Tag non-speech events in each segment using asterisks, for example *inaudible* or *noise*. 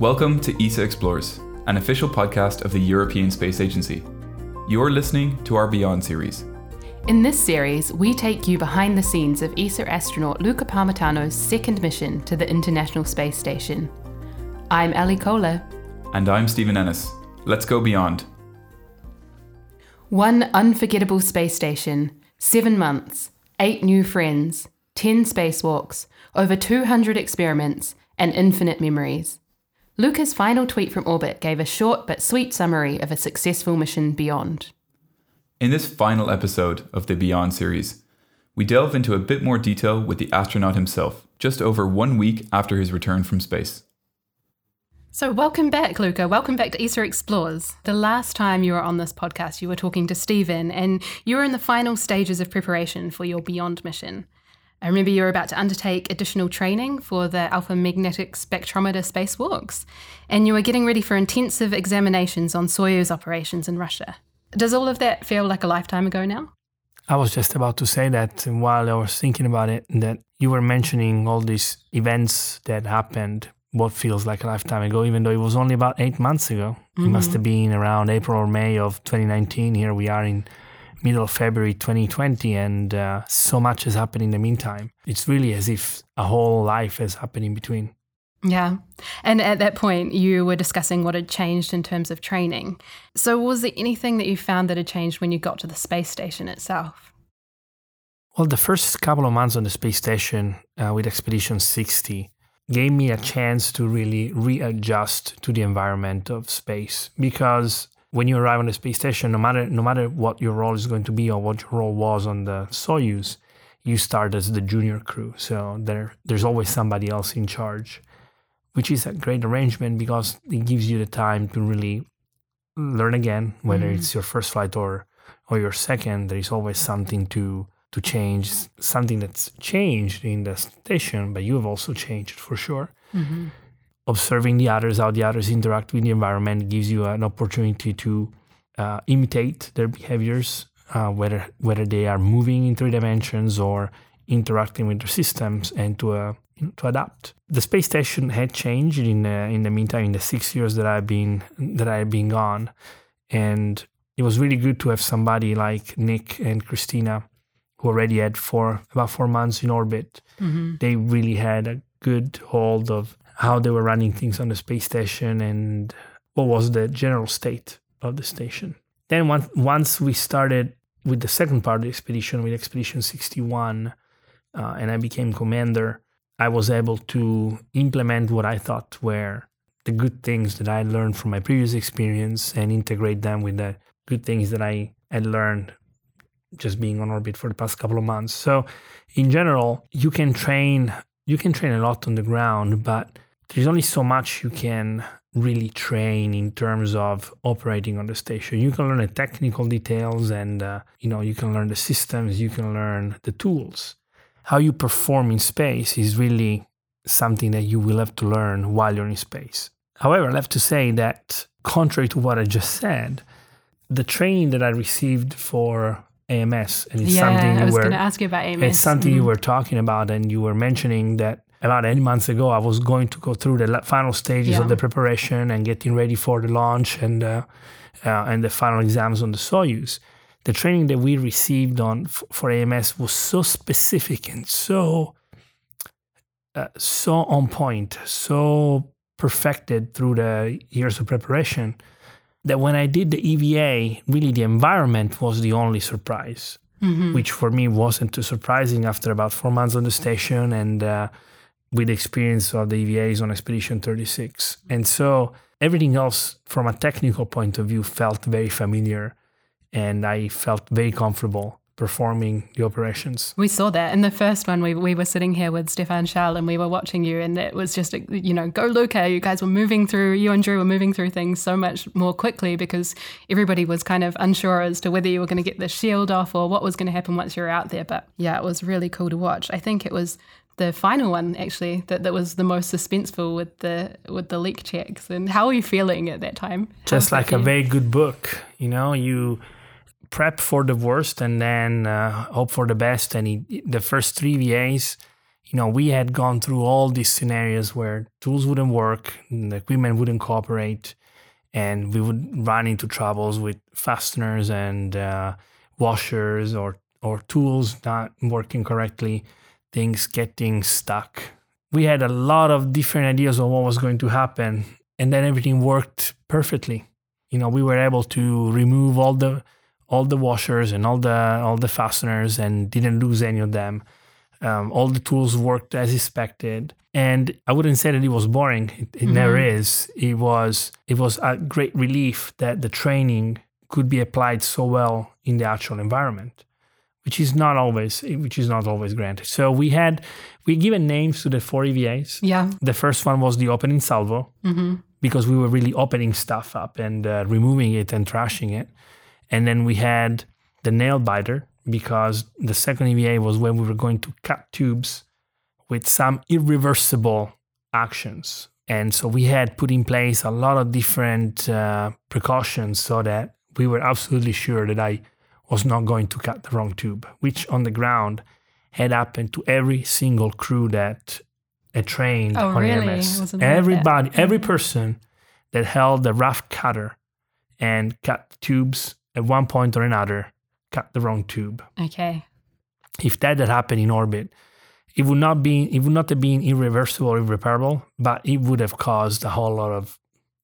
Welcome to ESA Explores, an official podcast of the European Space Agency. You're listening to our Beyond series. In this series, we take you behind the scenes of ESA astronaut Luca Parmitano's second mission to the International Space Station. I'm Ally Koehler. And I'm Stephen Ennis. Let's go beyond. One unforgettable space station, seven months, eight new friends, 10 spacewalks, over 200 experiments, and infinite memories. Luca's final tweet from orbit gave a short but sweet summary of a successful mission beyond. In this final episode of the Beyond series, we delve into a bit more detail with the astronaut himself, just over one week after his return from space. So, welcome back, Luca. Welcome back to ESA Explores. The last time you were on this podcast, you were talking to Stephen, and you were in the final stages of preparation for your Beyond mission. I remember you were about to undertake additional training for the Alpha Magnetic Spectrometer spacewalks, and you were getting ready for intensive examinations on Soyuz operations in Russia. Does all of that feel like a lifetime ago now? I was just about to say that while I was thinking about it, that you were mentioning all these events that happened, what feels like a lifetime ago, even though it was only about eight months ago. Mm-hmm. It must have been around April or May of 2019. Here we are in middle of February 2020, and uh, so much has happened in the meantime. It's really as if a whole life has happened in between. Yeah. And at that point, you were discussing what had changed in terms of training. So, was there anything that you found that had changed when you got to the space station itself? Well, the first couple of months on the space station uh, with Expedition 60 gave me a chance to really readjust to the environment of space because when you arrive on the space station, no matter no matter what your role is going to be or what your role was on the Soyuz, you start as the junior crew. So there there's always somebody else in charge, which is a great arrangement because it gives you the time to really learn again. Whether mm. it's your first flight or or your second, there is always something to to change, something that's changed in the station, but you have also changed for sure. Mm-hmm observing the others, how the others interact with the environment gives you an opportunity to uh, imitate their behaviors, uh, whether whether they are moving in three dimensions or interacting with the systems, and to uh, to adapt. The space station had changed in in the meantime in the six years that I've been that I've been gone, and it was really good to have somebody like Nick and Christina, who already had four about four months in orbit. Mm-hmm. They really had a good hold of how they were running things on the space station and what was the general state of the station. Then once once we started with the second part of the expedition, with Expedition 61, uh, and I became commander, I was able to implement what I thought were the good things that I learned from my previous experience and integrate them with the good things that I had learned just being on orbit for the past couple of months. So, in general, you can train you can train a lot on the ground, but there's only so much you can really train in terms of operating on the station. You can learn the technical details and uh, you know you can learn the systems, you can learn the tools. How you perform in space is really something that you will have to learn while you're in space. However, I have to say that contrary to what I just said, the training that I received for AMS and it's yeah, something you I was going to ask you about AMS. It's something mm-hmm. you were talking about and you were mentioning that about eight months ago, I was going to go through the final stages yeah. of the preparation and getting ready for the launch and uh, uh, and the final exams on the Soyuz. The training that we received on f- for AMS was so specific and so uh, so on point, so perfected through the years of preparation that when I did the EVA, really the environment was the only surprise, mm-hmm. which for me wasn't too surprising after about four months on the station and uh, with experience of the EVAs on Expedition 36. And so everything else from a technical point of view felt very familiar and I felt very comfortable performing the operations. We saw that in the first one. We, we were sitting here with Stefan Schall and we were watching you, and it was just, you know, go Luca. You guys were moving through, you and Drew were moving through things so much more quickly because everybody was kind of unsure as to whether you were going to get the shield off or what was going to happen once you were out there. But yeah, it was really cool to watch. I think it was the final one actually that, that was the most suspenseful with the with the leak checks. And how are you feeling at that time? Just like a very good book you know? You prep for the worst and then uh, hope for the best. And he, the first three EVAs, you know, we had gone through all these scenarios where tools wouldn't work, the equipment wouldn't cooperate, and we would run into troubles with fasteners and uh, washers or or tools not working correctly, things getting stuck. We had a lot of different ideas of what was going to happen, and then everything worked perfectly. You know, we were able to remove all the all the washers and all the all the fasteners and didn't lose any of them. Um, all the tools worked as expected, and I wouldn't say that it was boring. It, it mm-hmm. never is. It was it was a great relief that the training could be applied so well in the actual environment which is not always which is not always granted. So we had we given names to the four EVAs. Yeah. The first one was the opening salvo mm-hmm. because we were really opening stuff up and uh, removing it and trashing it, and then we had the nail biter because the second EVA was when we were going to cut tubes with some irreversible actions. And so we had put in place a lot of different uh, precautions so that we were absolutely sure that I was not going to cut the wrong tube, which on the ground had happened to every single crew that had trained oh, on really? AMS. Everybody, every mm. person that held the rough cutter and cut tubes at one point or another cut the wrong tube. Okay. If that had happened in orbit, it would not be it would not have been irreversible or irreparable, but it would have caused a whole lot of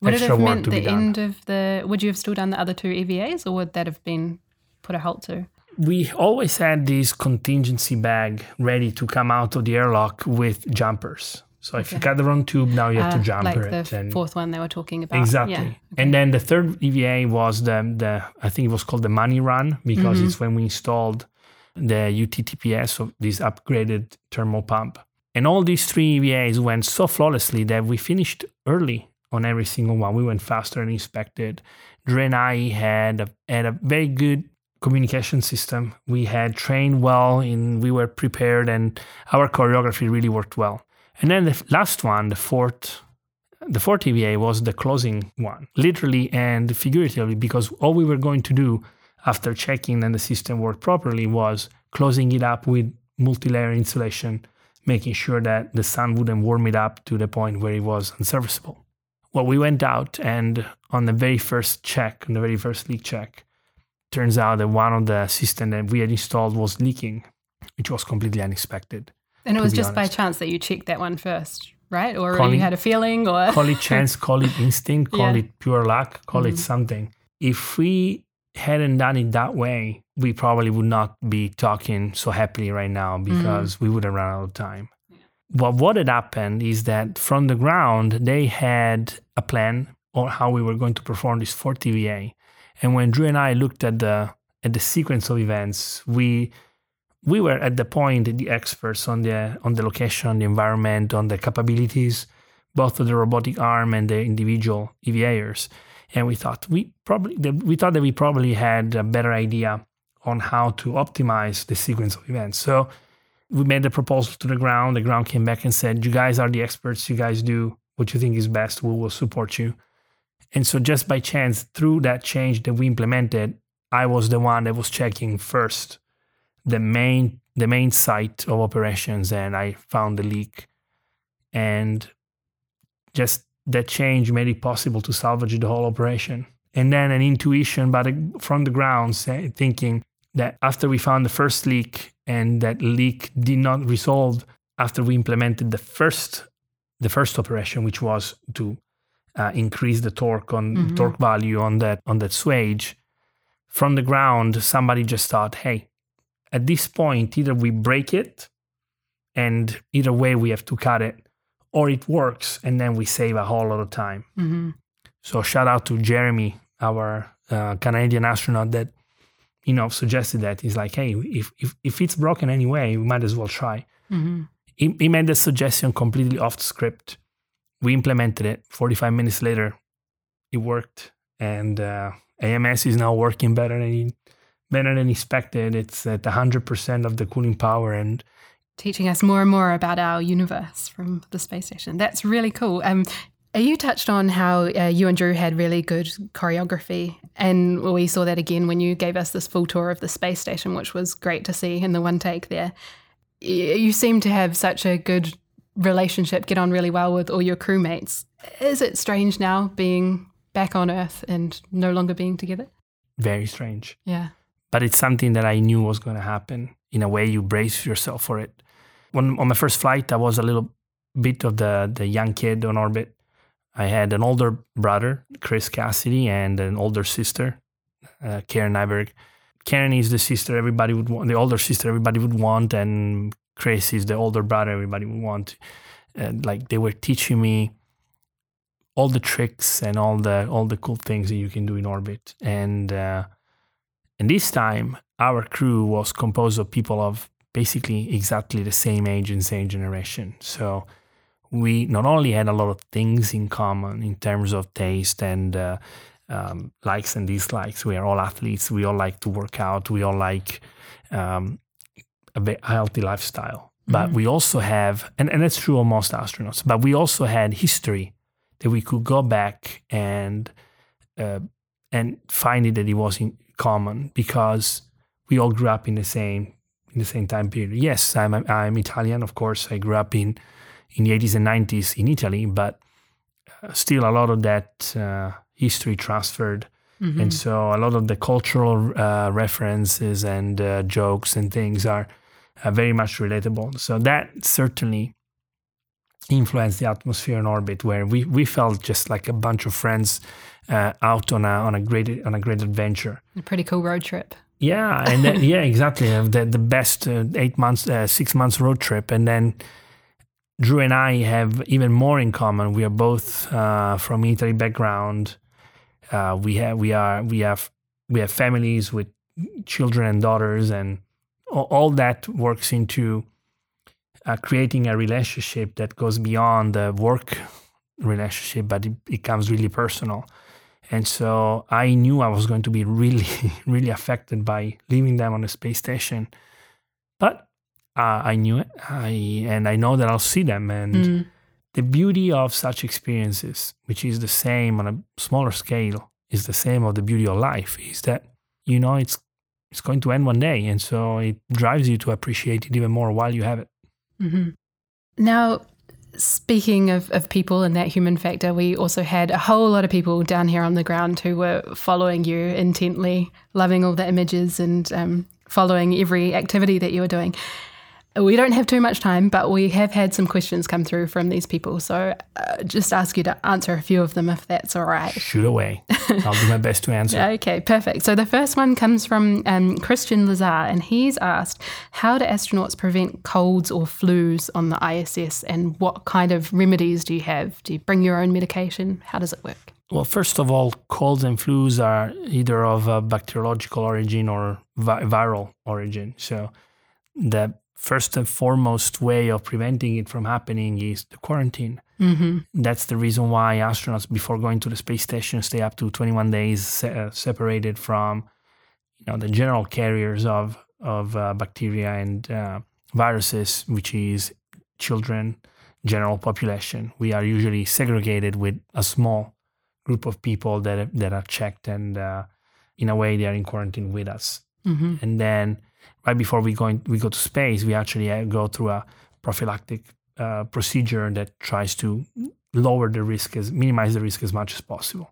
would extra it have work meant to the be done. end of the would you have still done the other two EVAs or would that have been put a halt to? We always had this contingency bag ready to come out of the airlock with jumpers. So if you cut the wrong tube, now you have uh, to jump like it. the and fourth one they were talking about. exactly. Yeah. Okay. And then the third EVA was the the I think it was called the money run because Mm-hmm. it's when we installed the UTTPS, so this upgraded thermal pump. And all these three EVAs went so flawlessly that we finished early on every single one. We went faster and inspected. Drew and I had a, had a very good communication system. We had trained well and we were prepared and our choreography really worked well. And then the last one, the fourth the fourth EVA was the closing one, literally and figuratively, because all we were going to do after checking that the system worked properly was closing it up with multi-layer insulation, making sure that the sun wouldn't warm it up to the point where it was unserviceable. Well, we went out and on the very first check, on the very first leak check, turns out that one of the systems that we had installed was leaking, which was completely unexpected. And it was just by chance that you checked that one first, right? Or Calling- you had a feeling or *laughs* call it *laughs* chance, call it instinct, call Yeah. Mm-hmm. it pure luck, call it something. If we hadn't done it that way, we probably would not be talking so happily right now Mm-hmm. because we would have run out of time. But what had happened is that from the ground, they had a plan on how we were going to perform this 4th EVA. And when Drew and I looked at the at the sequence of events, we we were at the point the experts on the on the location, on the environment, on the capabilities, both of the robotic arm and the individual EVAers. And we thought we probably we thought that we probably had a better idea on how to optimize the sequence of events. So we made the proposal to the ground. The ground came back and said, "You guys are the experts. You guys do what you think is best. We will support you." And so, just by chance, through that change that we implemented, I was the one that was checking first the main the main site of operations, and I found the leak. And just that change made it possible to salvage the whole operation. And then an intuition, but from the ground, thinking that after we found the first leak and that leak did not resolve after we implemented the first the first operation, which was to uh, increase the torque on Mhm. torque value on that on that swage. From the ground, somebody just thought, "Hey, at this point, either we break it, and either way we have to cut it, or it works, and then we save a whole lot of time." hmm So shout out to Jeremy, our uh, Canadian astronaut that you know suggested that. He's like, "Hey, if if, if it's broken anyway, we might as well try." hmm He, he made the suggestion completely off script. We implemented it. 45 minutes later, it worked, and uh, AMS is now working better than better than expected. It's at 100% of the cooling power, and Teaching us more and more about our universe from the space station. That's really cool. Um, You touched on how uh, you and Drew had really good choreography, and we saw that again when you gave us this full tour of the space station, which was great to see in the one take there. You seem to have such a good relationship, get on really well with all your crewmates. Is it strange now being back on Earth and no longer being together? Very strange. Yeah. But it's something that I knew was going to happen. In a way, you brace yourself for it. When on my first flight, I was a little bit of the the young kid on orbit. I had an older brother, Chris Cassidy, and an older sister, uh, Karen Nyberg. Karen is the sister everybody would want, the older sister everybody would want, and Chris is the older brother everybody would want. And like they were teaching me all the tricks and all the all the cool things that you can do in orbit. And uh, and this time, our crew was composed of people of basically exactly the same age and same generation. So we not only had a lot of things in common in terms of taste and uh, um, likes and dislikes. We are all athletes. We all like to work out. We all like um, a healthy lifestyle. But mm-hmm. we also have, and, and that's true of most astronauts, but we also had history that we could go back and uh, and find it that it was in common because we all grew up in the same in the same time period. Yes, I'm I'm Italian, of course. I grew up in in the 80s and 90s in Italy, but uh, still a lot of that uh, history transferred. Mm-hmm. And so a lot of the cultural uh, references and uh, jokes and things are very much relatable. So that certainly influenced the atmosphere in orbit, where we, we felt just like a bunch of friends uh, out on a on a great on a great adventure. A pretty cool road trip. Yeah, and then, yeah, exactly. The the best uh, eight months, uh, six months road trip, and then Drew and I have even more in common. We are both uh, from military background. Uh, we have we are we have we have families with children and daughters, and all, that works into uh, creating a relationship that goes beyond the work relationship, but it becomes really personal. And so I knew I was going to be really, *laughs* really affected by leaving them on the space station. But uh, I knew it. I and I know that I'll see them. And mm. the beauty of such experiences, which is the same on a smaller scale, is the same of the beauty of life. Is that you know it's it's going to end one day, and so it drives you to appreciate it even more while you have it. Mm-hmm. Now, speaking of, of people and that human factor, we also had a whole lot of people down here on the ground who were following you intently, loving all the images and um, following every activity that you were doing. We don't have too much time, but we have had some questions come through from these people. So uh, just ask you to answer a few of them if that's all right. Shoot away. I'll do my best to answer. *laughs* okay, perfect. So the first one comes from um, Christian Lazar, and he's asked How do astronauts prevent colds or flus on the ISS, and what kind of remedies do you have? Do you bring your own medication? How does it work? Well, first of all, colds and flus are either of a bacteriological origin or vi- viral origin. So the first and foremost way of preventing it from happening is the quarantine. Mm-hmm. That's the reason why astronauts, before going to the space station, stay up to 21 days se- uh, separated from, you know, the general carriers of of uh, bacteria and uh, viruses, which is children, general population. We are usually segregated with a small group of people that that are checked, and uh, in a way, they are in quarantine with us. Mm-hmm. And then right before we go in, we go to space, we actually uh, go through a prophylactic uh, procedure that tries to lower the risk, as minimize the risk as much as possible.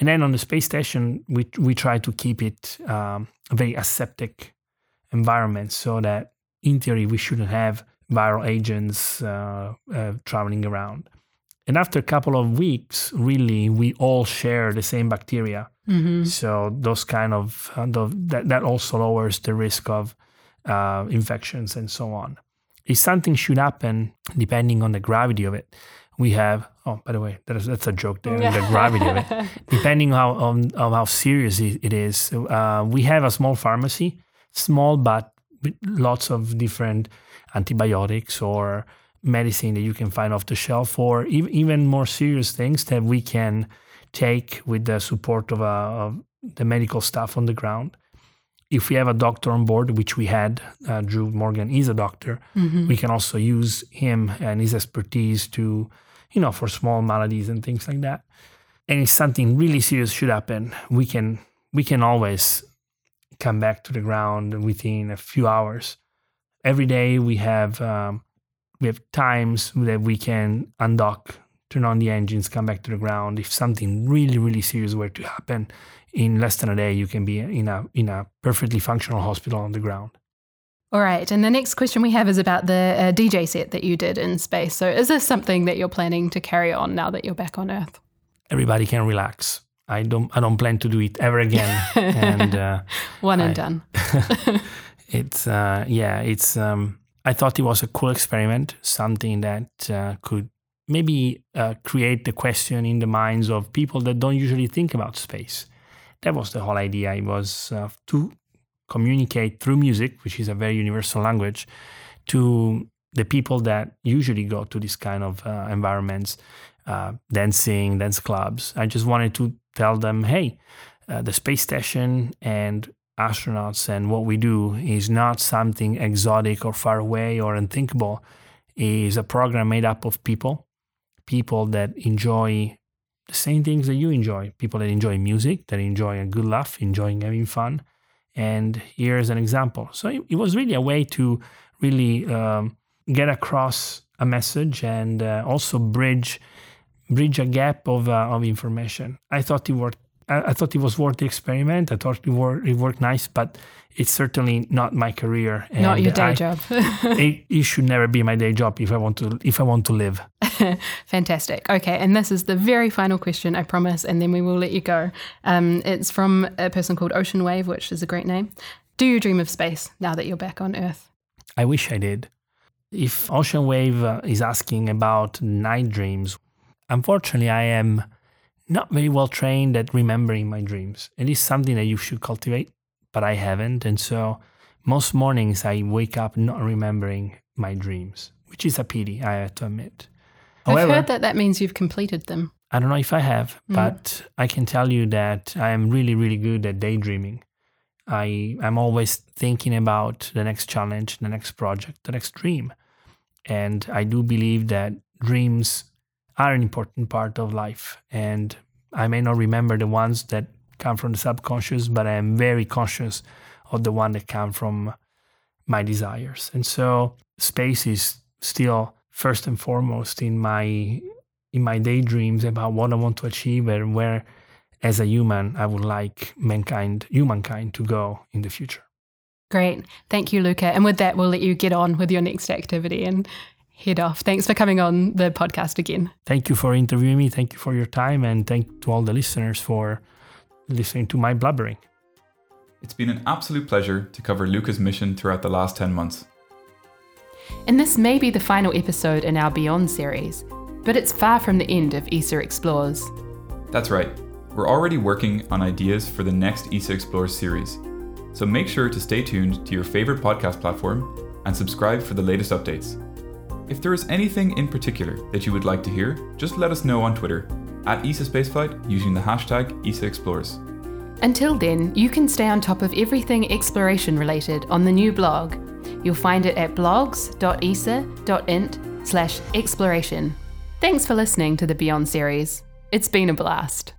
And then on the space station, we we try to keep it um, a very aseptic environment, so that in theory we shouldn't have viral agents uh, uh, traveling around. And after a couple of weeks, really, we all share the same bacteria. Mm-hmm. So those kind of uh, that that also lowers the risk of uh, infections and so on. If something should happen, depending on the gravity of it, we have. Oh, by the way, that's that's a joke there. the gravity of it, *laughs* depending on, on, on how serious it is, uh, we have a small pharmacy, small but with lots of different antibiotics or medicine that you can find off the shelf, or even more serious things that we can take with the support of, uh, of the medical staff on the ground. If we have a doctor on board, which we had, uh, Drew Morgan is a doctor, mm-hmm. we can also use him and his expertise to you know, for small maladies and things like that. And if something really serious should happen, we can we can always come back to the ground within a few hours. Every day we have um, we have times that we can undock, turn on the engines, come back to the ground. If something really really serious were to happen, in less than a day you can be in a in a perfectly functional hospital on the ground. All right. And the next question we have is about the uh, DJ set that you did in space. So, is this something that you're planning to carry on now that you're back on Earth? Everybody can relax. I don't. I don't plan to do it ever again. *laughs* and uh, one and I, done. *laughs* it's uh, yeah. It's. Um, I thought it was a cool experiment, something that uh, could maybe uh, create the question in the minds of people that don't usually think about space. That was the whole idea. It was uh, to communicate through music, which is a very universal language, to the people that usually go to this kind of uh, environments, uh, dancing, dance clubs. I just wanted to tell them, hey, uh, the space station and astronauts and what we do is not something exotic or far away or unthinkable. It is a program made up of people, people that enjoy the same things that you enjoy, people that enjoy music, that enjoy a good laugh, enjoying having fun, and here's an example. So it, it was really a way to really um, get across a message and uh, also bridge bridge a gap of uh, of information. I thought it worked. I, I, thought it was worth the experiment. I thought it worked. It worked nice, but it's certainly not my career. Not your day I, job. *laughs* it, it should never be my day job if I want to if I want to live. *laughs* Fantastic. Okay, and this is the very final question, I promise, and then we will let you go. Um, it's from a person called Ocean Wave, which is a great name. Do you dream of space now that you're back on Earth? I wish I did. If Ocean Wave uh, is asking about night dreams, unfortunately, I am not very well trained at remembering my dreams. It is something that you should cultivate, but I haven't. And so most mornings I wake up not remembering my dreams, which is a pity, I have to admit. However, I've heard that that means you've completed them. I don't know if I have, mm. but I can tell you that I am really, really good at daydreaming. I I'm always thinking about the next challenge, the next project, the next dream, and I do believe that dreams are an important part of life. And I may not remember the ones that come from the subconscious, but I am very conscious of the one that come from my desires. And so space is still first and foremost in my in my daydreams about what I want to achieve and where as a human I would like mankind humankind to go in the future. Great. Thank you, Luca. And with that we'll let you get on with your next activity and head off. Thanks for coming on the podcast again. Thank you for interviewing me. Thank you for your time and thank to all the listeners for listening to my blubbering. It's been an absolute pleasure to cover Luca's mission throughout the last 10 months. And this may be the final episode in our Beyond series, but it's far from the end of ESA Explores. That's right. We're already working on ideas for the next ESA Explores series. So make sure to stay tuned to your favorite podcast platform and subscribe for the latest updates. If there is anything in particular that you would like to hear, just let us know on Twitter at ESA Spaceflight using the hashtag ESA Explores. Until then, you can stay on top of everything exploration related on the new blog You'll find it at blogs.esa.int slash exploration. Thanks for listening to the Beyond series. It's been a blast.